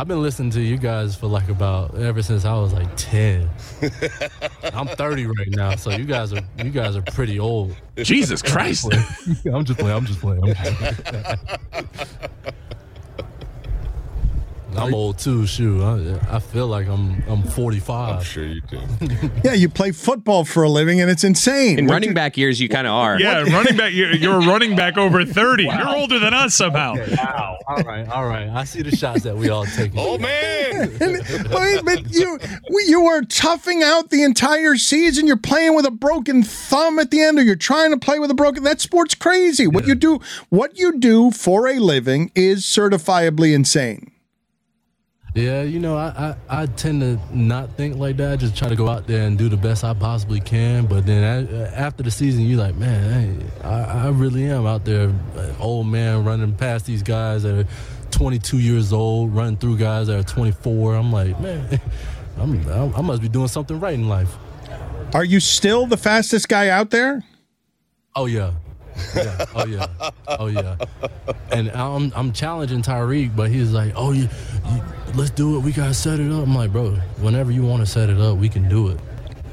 I've been listening to you guys for like about ever since I was like ten. I'm 30 right now, so you guys are you guys are pretty old. Jesus Christ. I'm just playing. I'm just playing. I'm just playing. I'm old too. Shoot, I, I feel like I'm I'm 45. I'm sure you do. Yeah, you play football for a living, and it's insane. In What running you- back years, you kind of are. Yeah, running back. You're, you're a running back over 30. You're older than us somehow. Wow. All right. All right. I see the shots that we all take. Oh man, I mean, but you you were toughing out the entire season. You're playing with a broken thumb at the end, or you're trying to play with a broken. That sport's crazy. What you do, what you do for a living, is certifiably insane. Yeah, you know, I, I, I tend to not think like that. I just try to go out there and do the best I possibly can. But then a- after the season, you're like, man, hey, I, I really am out there, an old man running past these guys that are 22 years old, running through guys that are 24. I'm like, man, I'm, I I must be doing something right in life. Are you still the fastest guy out there? Oh yeah. yeah. Oh yeah. Oh yeah. And I'm I'm challenging Tyreek, but he's like, "Oh, you, you let's do it. We gotta set it up." I'm like, "Bro, whenever you want to set it up, we can do it."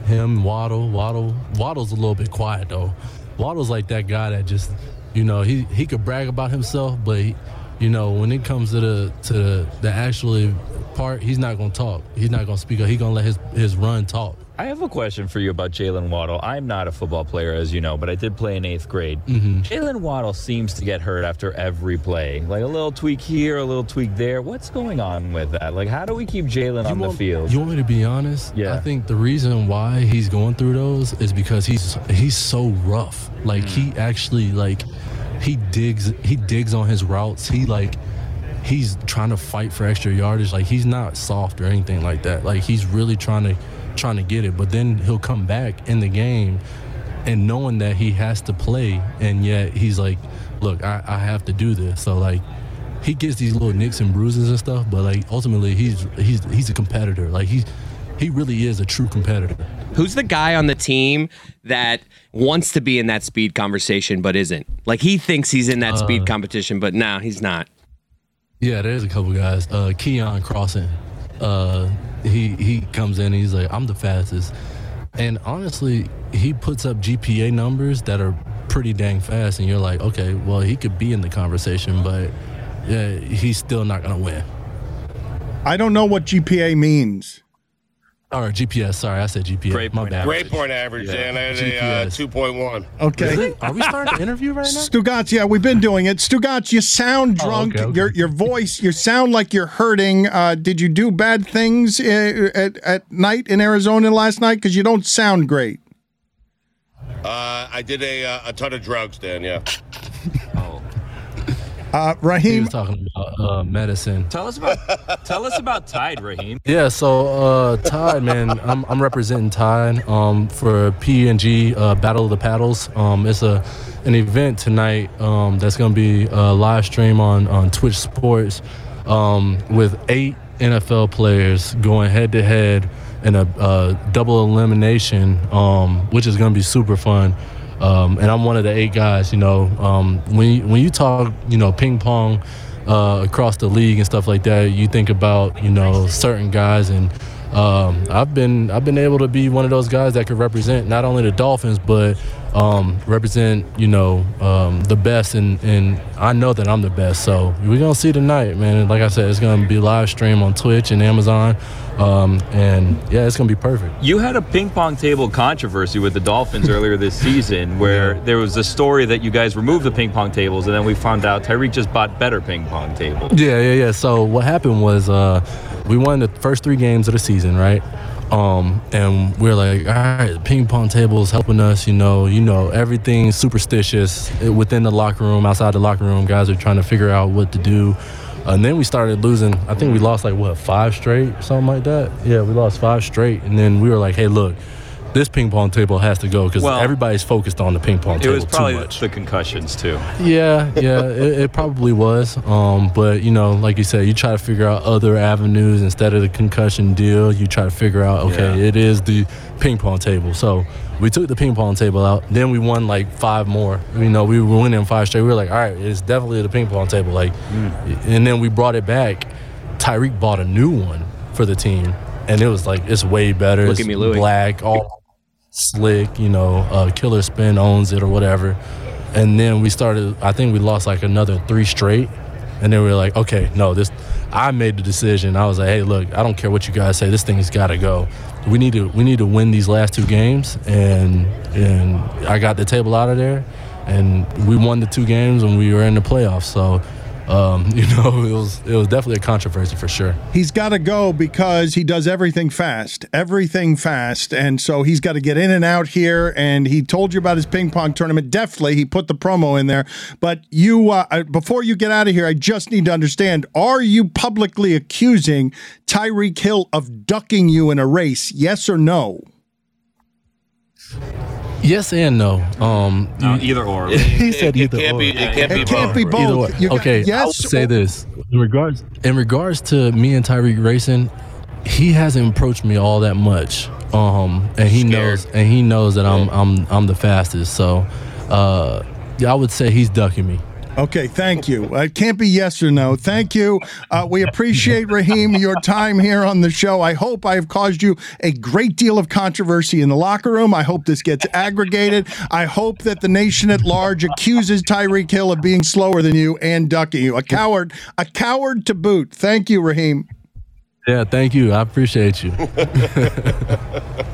Him, Waddle, Waddle, Waddle's a little bit quiet though. Waddle's like that guy that just, you know, he he could brag about himself, but he, you know, when it comes to the to the, the actual part, he's not gonna talk. He's not gonna speak up. He's gonna let his his run talk. I have a question for you about Jalen Waddle. I'm not a football player, as you know, but I did play in eighth grade. Mm-hmm. Jalen Waddle seems to get hurt after every play. Like a little tweak here, a little tweak there. What's going on with that? Like, how do we keep Jalen on the field? You want me to be honest? Yeah. I think the reason why he's going through those is because he's he's so rough. Like he actually like he digs he digs on his routes. He like he's trying to fight for extra yardage. Like he's not soft or anything like that. Like he's really trying to trying to get it. But then he'll come back in the game and knowing that he has to play and yet he's like, look, I, I have to do this. So like he gets these little nicks and bruises and stuff, but like ultimately he's he's he's a competitor. Like he's he really is a true competitor. Who's the guy on the team that wants to be in that speed conversation but isn't? Like he thinks he's in that Uh, speed competition, but no, he's not. Yeah, there's a couple guys. Uh Keon Crossing. Uh he he comes in he's like, I'm the fastest. And honestly, he puts up GPA numbers that are pretty dang fast and you're like, okay, well he could be in the conversation, but yeah, he's still not gonna win. I don't know what GPA means. Or GPS, sorry, I said GPS. Great My point bad. great point average, and that's a uh, GPS. two point one. Okay. Are we starting the interview right now? Stugotz, yeah, we've been doing it. Stugotz, you sound Oh, drunk. okay, okay. Your your voice, you sound like you're hurting. Uh, did you do bad things uh, at at night in Arizona last night? Because you don't sound great. Uh, I did a uh, a ton of drugs, Dan. Yeah. Uh, He was talking about uh, medicine. Tell us about tell us about Tide, Raheem. Yeah, so uh, Tide, man, I'm, I'm representing Tide um, for P&G uh, Battle of the Paddles. Um, it's a an event tonight um, that's going to be uh, live stream on on Twitch Sports um, with eight NFL players going head to head in a uh, double elimination, um, which is going to be super fun. Um, and I'm one of the eight guys. You know, um, when you, when you talk, you know, ping pong uh, across the league and stuff like that, you think about you know certain guys, and um, I've been I've been able to be one of those guys that could represent not only the Dolphins but um, represent you know um, the best, and and I know that I'm the best. So we're gonna see tonight, man. And like I said, it's gonna be live stream on Twitch and Amazon, um, and yeah, it's gonna be perfect. You had a ping pong table controversy with the Dolphins earlier this season where there was a story that you guys removed the ping pong tables and then we found out Tyreek just bought better ping pong tables. Yeah, yeah, yeah. So what happened was uh, we won the first three games of the season, right? Um, and we're like, all right, ping pong table is helping us. You know, you know, everything superstitious within the locker room, outside the locker room. Guys are trying to figure out what to do. And then we started losing. I think we lost like what five straight, something like that. Yeah, we lost five straight. And then we were like, hey, look, this ping pong table has to go because Well, everybody's focused on the ping pong table. It was too probably much. the concussions too. Yeah, yeah, it, it probably was. Um, but you know, like you said, you try to figure out other avenues instead of the concussion deal. You try to figure out, okay, Yeah. it is the ping pong table. So we took the ping pong table out. Then we won like five more. You know, we were winning five straight. We were like, all right, it's definitely the ping pong table. Like, and then we brought it back. Tyreek bought a new one for the team, and it was like it's way better. Look it's at me, Louis. Black, all slick. You know, uh, Killer Spin owns it or whatever. And then we started. I think we lost like another three straight, and then we were like, okay, no, this. I made the decision. I was like, hey, look, I don't care what you guys say. This thing's got to go. We need to we need to win these last two games, and and I got the table out of there, and we won the two games, and we were in the playoffs. So. Um, you know, it was it was definitely a controversy for sure. He's got to go because he does everything fast, everything fast, and so he's got to get in and out here. And he told you about his ping pong tournament. Definitely, he put the promo in there. But you, uh, before you get out of here, I just need to understand: Are you publicly accusing Tyreek Hill of ducking you in a race? Yes or no? Yes and no. Um, Uh, either or. he said it either can't or. be. It can't be It can't both. be both. way. You got- okay, I yes will say this in regards in regards to me and Tyreek racing. He hasn't approached me all that much, um, and he Scared. knows and he knows that I'm I'm I'm the fastest. So, uh, yeah, I would say he's ducking me. Okay, thank you. It can't be yes or no. Thank you. Uh, we appreciate, Raheem, your time here on the show. I hope I have caused you a great deal of controversy in the locker room. I hope this gets aggregated. I hope that the nation at large accuses Tyreek Hill of being slower than you and ducking you. A coward, a coward to boot. Thank you, Raheem. Yeah, thank you. I appreciate you.